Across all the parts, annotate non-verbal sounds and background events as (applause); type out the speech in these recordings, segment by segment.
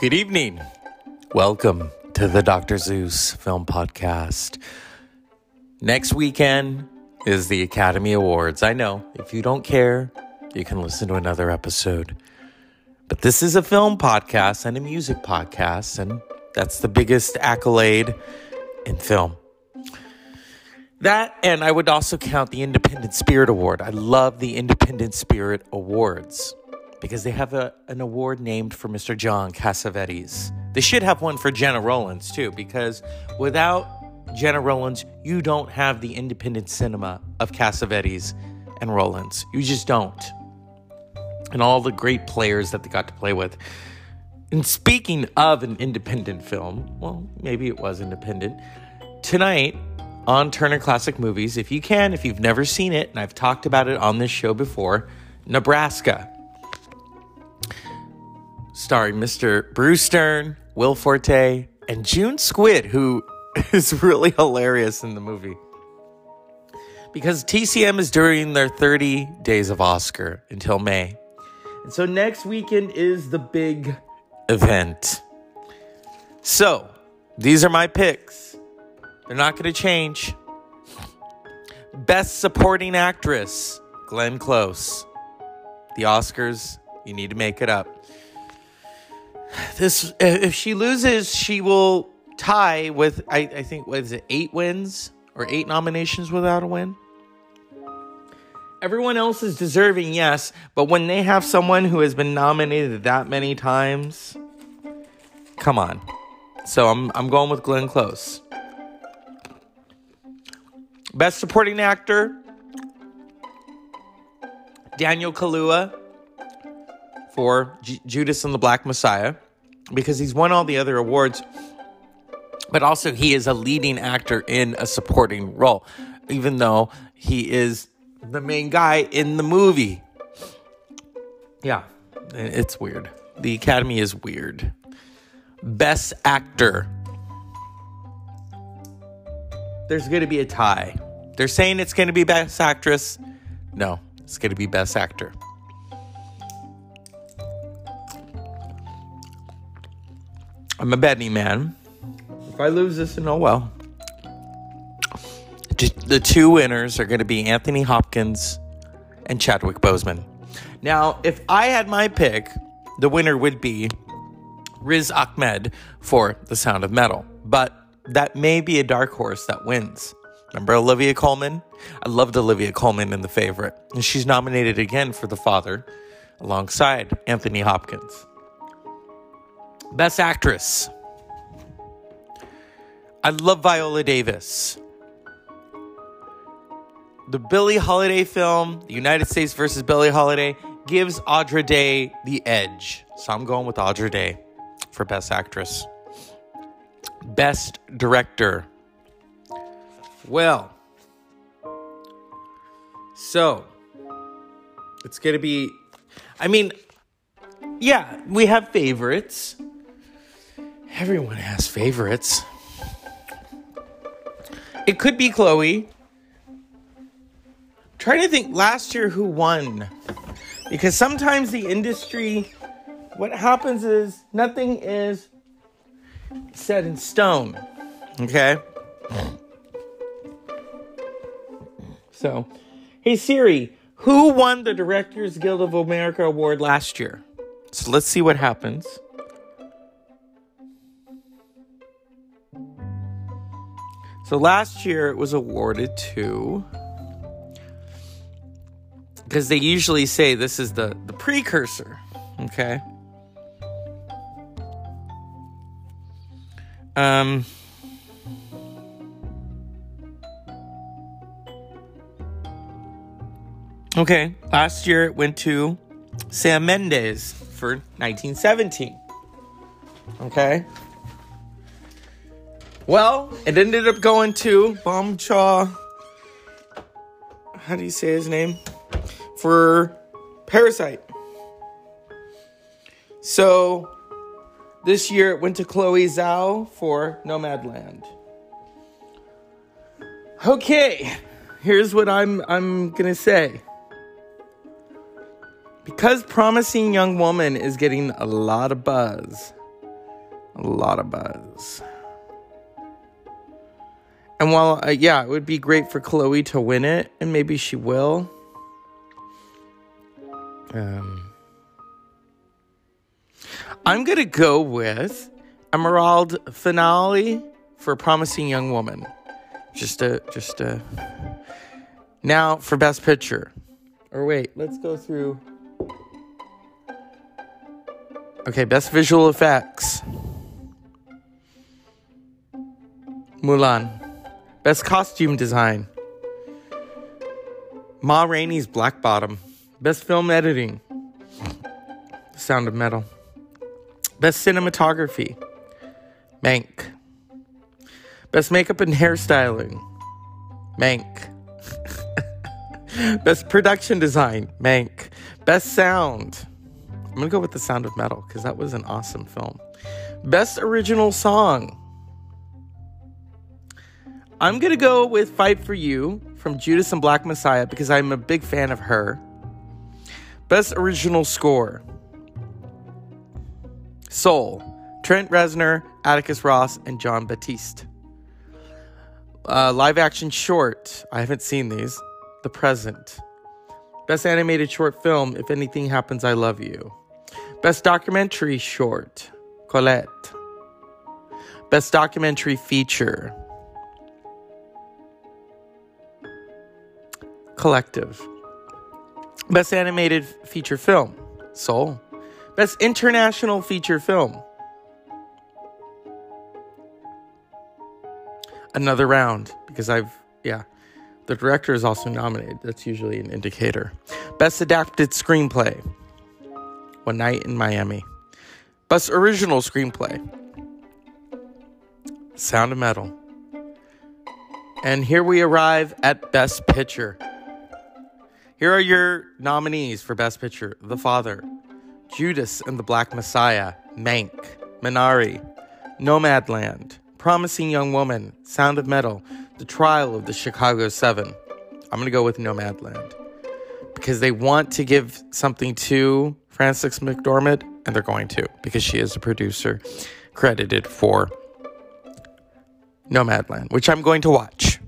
Good evening. Welcome to the Dr. Zeus Film Podcast. Next weekend is the Academy Awards. I know, if you don't care, you can listen to another episode. But this is a film podcast and a music podcast, and that's the biggest accolade in film. That, and I would also count the Independent Spirit Award. I love the Independent Spirit Awards because they have a, an award named for Mr. John Cassavetes. They should have one for Gena Rowlands too, because without Gena Rowlands, you don't have the independent cinema of Cassavetes and Rowlands. You just don't. And all the great players that they got to play with. And speaking of an independent film, well, maybe it was independent. Tonight, on Turner Classic Movies. If you can, if you've never seen it, and I've talked about it on this show before, Nebraska. Starring Mr. Bruce Dern, Will Forte, and June Squibb, who (laughs) is really hilarious in the movie. Because TCM is during their 30 days of Oscar until May. And so next weekend is the big event. So, these are my picks. They're not going to change. Best Supporting Actress, Glenn Close. The Oscars, you need to make it up. This, if she loses, she will tie with I, I think what is it, eight wins or eight nominations without a win. Everyone else is deserving, yes, but when they have someone who has been nominated that many times, come on. So I'm I'm going with Glenn Close. Best Supporting Actor, Daniel Kaluuya for J- Judas and the Black Messiah, because he's won all the other awards, but also he is a leading actor in a supporting role, even though he is the main guy in the movie. Yeah, it's weird. The Academy is weird. Best Actor there's going to be a tie. They're saying it's going to be Best Actress. No, it's going to be Best Actor. I'm a betting man. If I lose this, then oh well. The two winners are going to be Anthony Hopkins and Chadwick Boseman. Now, if I had my pick, the winner would be Riz Ahmed for The Sound of Metal. But that may be a dark horse that wins. Remember Olivia Colman? I loved Olivia Colman in The Favorite. And she's nominated again for The Father alongside Anthony Hopkins. Best Actress. I love Viola Davis. The Billie Holiday film, The United States versus Billie Holiday, gives Andra Day the edge. So I'm going with Andra Day for Best Actress. Best Director. Well, so it's going to be, I mean, yeah, we have favorites. Everyone has favorites. It could be Chloe. Trying to think last year who won. Because sometimes the industry, what happens is nothing is set in stone. Okay? So, hey Siri, who won the Directors Guild of America Award last year? So let's see what happens. So last year it was awarded to because they usually say this is the the precursor, okay? Um, okay, last year it went to Sam Mendes for 1917. Okay. Well, it ended up going to Bong Chaw. How do you say his name? For Parasite. So this year it went to Chloe Zhao for Nomadland. Okay, here's what I'm I'm gonna say. Because Promising Young Woman is getting a lot of buzz, A lot of buzz. And while, uh, yeah, it would be great for Chloe to win it, and maybe she will. Um, I'm gonna go with Emerald Fennell for Promising Young Woman. Just a, just a. Now for Best Picture. Or wait, let's go through. Okay, Best Visual Effects. Mulan. Best Costume Design. Ma Rainey's Black Bottom. Best Film Editing. Sound of Metal. Best Cinematography. Mank. Best Makeup and Hairstyling. Mank. (laughs) Best Production Design. Mank. Best Sound. I'm going to go with The Sound of Metal because that was an awesome film. Best Original Song. I'm going to go with Fight for You from Judas and Black Messiah because I'm a big fan of her. Best Original Score Soul, Trent Reznor, Atticus Ross, and Jon Batiste. Uh, live action short, I haven't seen these. The Present. Best animated short film, If Anything Happens, I Love You. Best documentary short, Colette. Best documentary feature, Collective. Best Animated Feature Film, Soul. Best International Feature Film. Another round, because I've, yeah. The director is also nominated. That's usually an indicator. Best Adapted Screenplay, One Night in Miami. Best Original Screenplay, Sound of Metal. And here we arrive at Best Picture. Here are your nominees for Best Picture The Father, Judas and the Black Messiah, Mank, Minari, Nomadland, Promising Young Woman, Sound of Metal, The Trial of the Chicago Seven. I'm going to go with Nomadland because they want to give something to Frances McDormand, and they're going to because she is a producer credited for Nomadland, which I'm going to watch.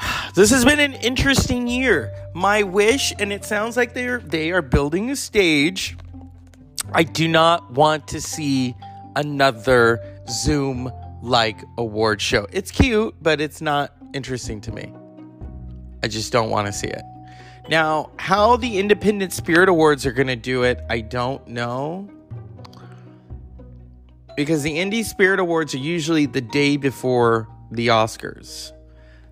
(sighs) This has been an interesting year. My wish, and it sounds like they're they are building a stage. I do not want to see another Zoom like award show. It's cute, but it's not interesting to me. I just don't want to see it. Now, how the Independent Spirit Awards are going to do it, I don't know. Because the Indie Spirit Awards are usually the day before the Oscars.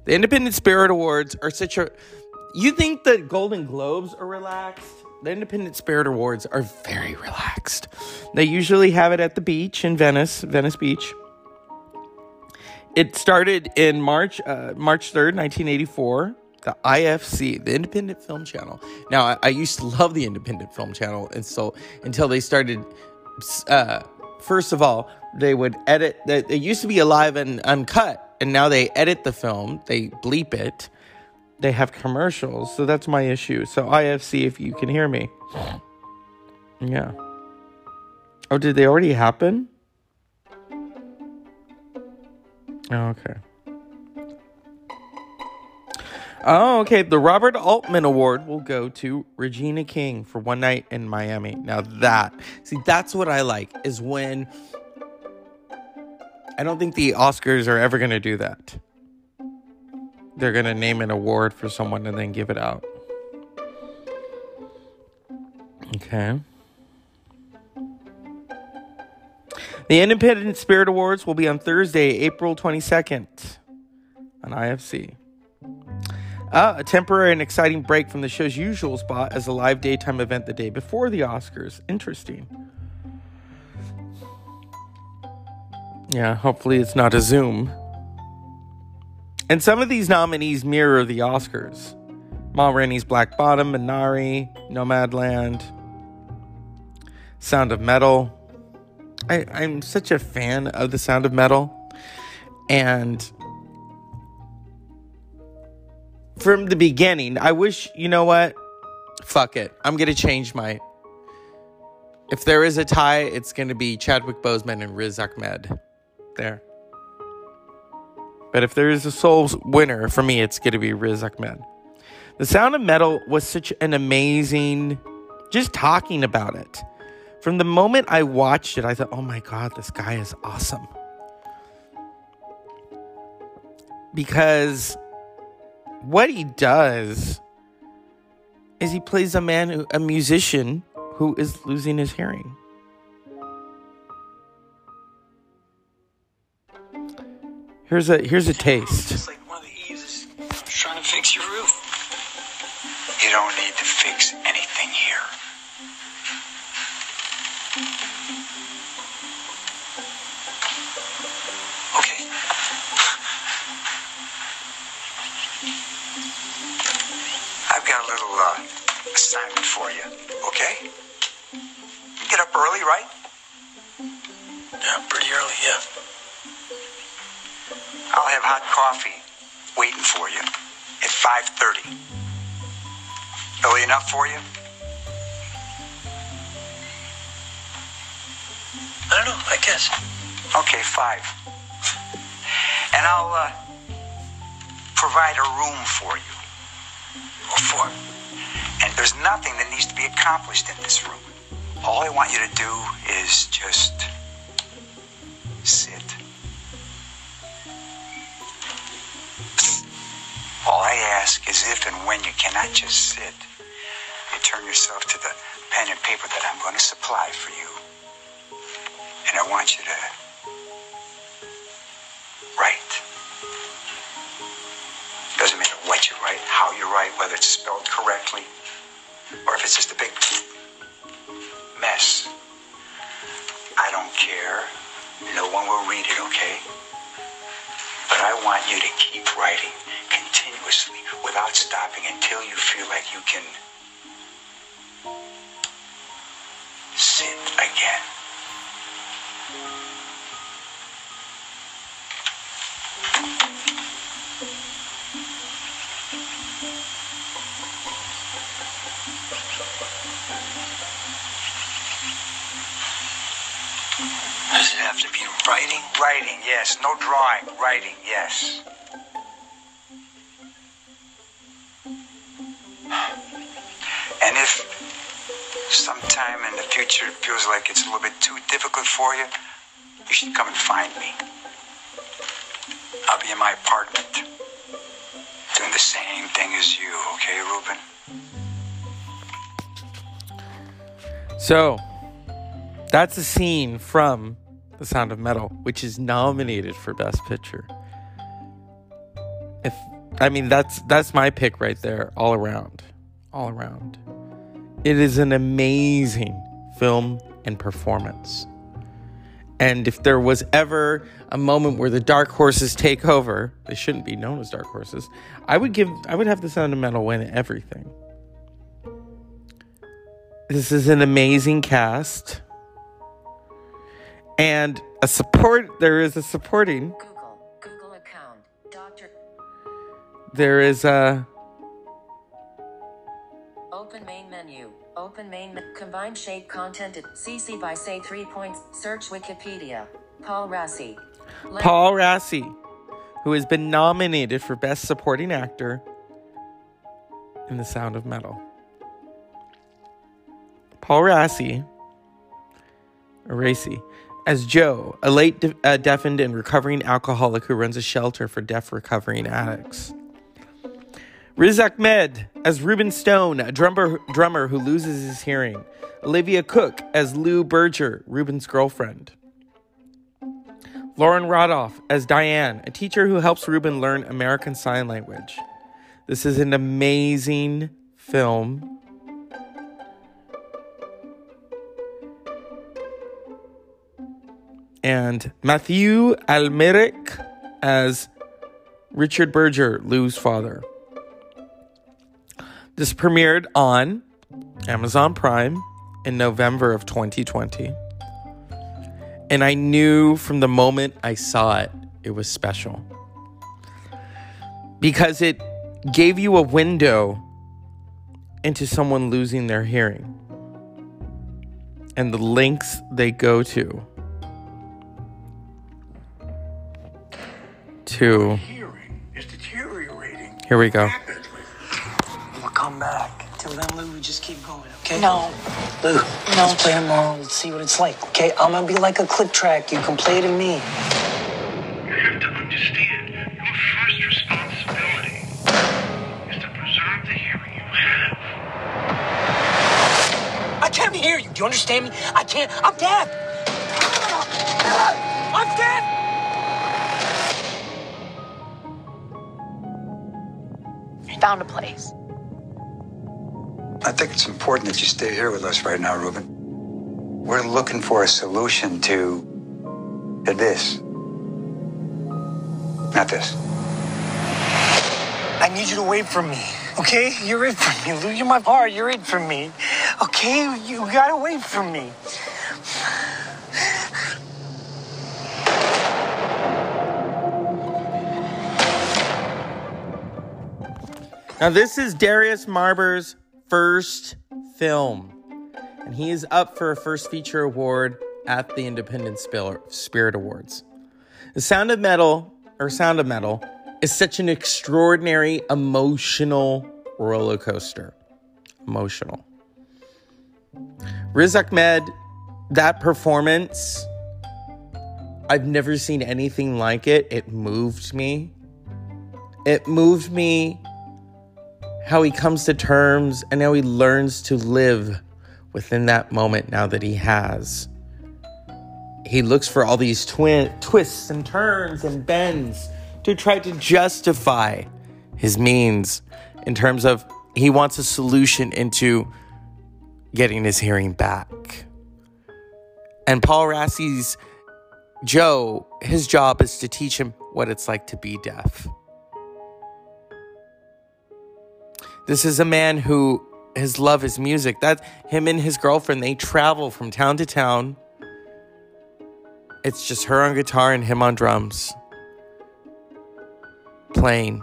The Independent Spirit Awards are such a. You think the Golden Globes are relaxed? The Independent Spirit Awards are very relaxed. They usually have it at the beach in Venice, Venice Beach. It started in March, uh, March 3rd, 1984. The IFC, the Independent Film Channel. Now, I, I, used to love the Independent Film Channel, and so until they started, uh, first of all, they would edit. They, they used to be alive and uncut and now they edit the film, they bleep it, they have commercials. So that's my issue. So IFC, if you can hear me. Yeah. Oh, did they already happen? Oh, okay. Oh, okay. The Robert Altman Award will go to Regina King for One Night in Miami. Now that, see, that's what I like is when I don't think the Oscars are ever going to do that. They're going to name an award for someone and then give it out. Okay. The Independent Spirit Awards will be on Thursday, April 22nd on IFC. Uh, a temporary and exciting break from the show's usual spot as a live daytime event the day before the Oscars. Interesting. Yeah, hopefully it's not a Zoom. And some of these nominees mirror the Oscars. Ma Rainey's Black Bottom, Minari, Nomadland, Sound of Metal. I, I'm such a fan of the Sound of Metal. And from the beginning, I wish, you know what? Fuck it. I'm going to change my If there is a tie, it's going to be Chadwick Boseman and Riz Ahmed. There. But if there is a sole winner, for me, it's going to be Riz Ahmed. The Sound of Metal was such an amazing, just talking about it. From the moment I watched it, I thought, oh my God, this guy is awesome. Because what he does is he plays a man, a musician who is losing his hearing. Here's a here's a taste. It's like one of the eases trying to fix your roof. You don't need to fix anything here. Okay. I've got a little uh, assignment for you, okay? You get up early, right? Yeah, pretty early, yeah. I'll have hot coffee waiting for you at 5:30. Early enough for you? I don't know, I guess. Okay, 5. And I'll uh, provide a room for you. Or four. And there's nothing that needs to be accomplished in this room. All I want you to do is just sit. All I ask is if and when you cannot just sit, you turn yourself to the pen and paper that I'm going to supply for you. And I want you to write. Doesn't matter what you write, how you write, whether it's spelled correctly, or if it's just a big mess. I don't care. No one will read it, okay? But I want you to keep writing continuously without stopping until you feel like you can sit again. Does it have to be writing? Writing, yes. No drawing. Writing, yes. Sometime in the future it feels like it's a little bit too difficult for you, you should come and find me. I'll be in my apartment doing the same thing as you, okay, Ruben? So, that's a scene from The Sound of Metal, which is nominated for Best Picture. If I mean that's that's my pick right there, all around, all around. It is an amazing film and performance. And if there was ever a moment where the dark horses take over, they shouldn't be known as dark horses. I would give I would have The Sound of Metal win everything. This is an amazing cast. And a support there is a supporting. Google. Google account. Dr. There is a Open main menu. Open main me- combined shade content at CC by say 3 points. Search Wikipedia. Paul Raci. Paul Raci, who has been nominated for Best Supporting Actor in The Sound of Metal. Paul Raci, Racy, as Joe, a late de- uh, deafened and recovering alcoholic who runs a shelter for deaf recovering addicts. Riz Ahmed as Ruben Stone, a drummer, drummer who loses his hearing. Olivia Cooke as Lou Berger, Ruben's girlfriend. Lauren Ridloff as Diane, a teacher who helps Ruben learn American Sign Language. This is an amazing film. And Mathieu Amalric as Richard Berger, Lou's father. This premiered on Amazon Prime in November of 2020. And I knew from the moment I saw it, it was special. Because it gave you a window into someone losing their hearing. and the lengths they go to to Hearing is deteriorating here we go. We'll come back. Till then, Lou, we just keep going, okay? No. Lou, no. let's play tomorrow. Let's see what it's like, okay? I'm gonna be like a click track. You can play to me. You have to understand, your first responsibility is to preserve the hearing you have. I can't hear you. Do you understand me? I can't. I'm deaf. I'm deaf. Found a place. I think it's important that you stay here with us right now, Ruben. We're looking for a solution to, to this. Not this. I need you to wait for me, okay? You're it for me, Lou. You're my heart. You're it for me, okay? You gotta wait for me. Now, this is Darius Marder's first film, and he is up for a first feature award at the Independent Spirit Awards. The Sound of Metal, or Sound of Metal, is such an extraordinary emotional roller coaster. Emotional. Riz Ahmed, that performance, I've never seen anything like it. It moved me. It moved me how he comes to terms and how he learns to live within that moment now that he has. He looks for all these twin twists and turns and bends to try to justify his means in terms of he wants a solution into getting his hearing back. And Paul Raci's Joe, his job is to teach him what it's like to be deaf. This is a man who his love is music. That him and his girlfriend, they travel from town to town. It's just her on guitar and him on drums. Playing.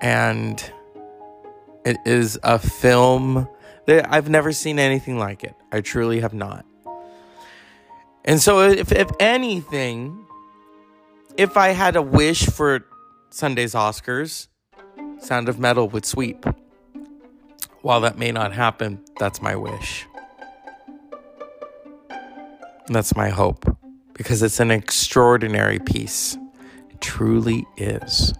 And it is a film that I've never seen anything like it. I truly have not. And so if if anything, if I had a wish for Sunday's Oscars, Sound of Metal would sweep. While that may not happen, that's my wish. That's my hope because it's an extraordinary piece. It truly is.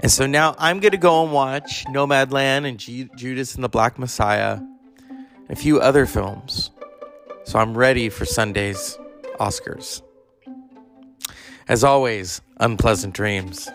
And so now I'm going to go and watch Nomadland and G- Judas and the Black Messiah and a few other films. So I'm ready for Sunday's Oscars. As always, unpleasant dreams.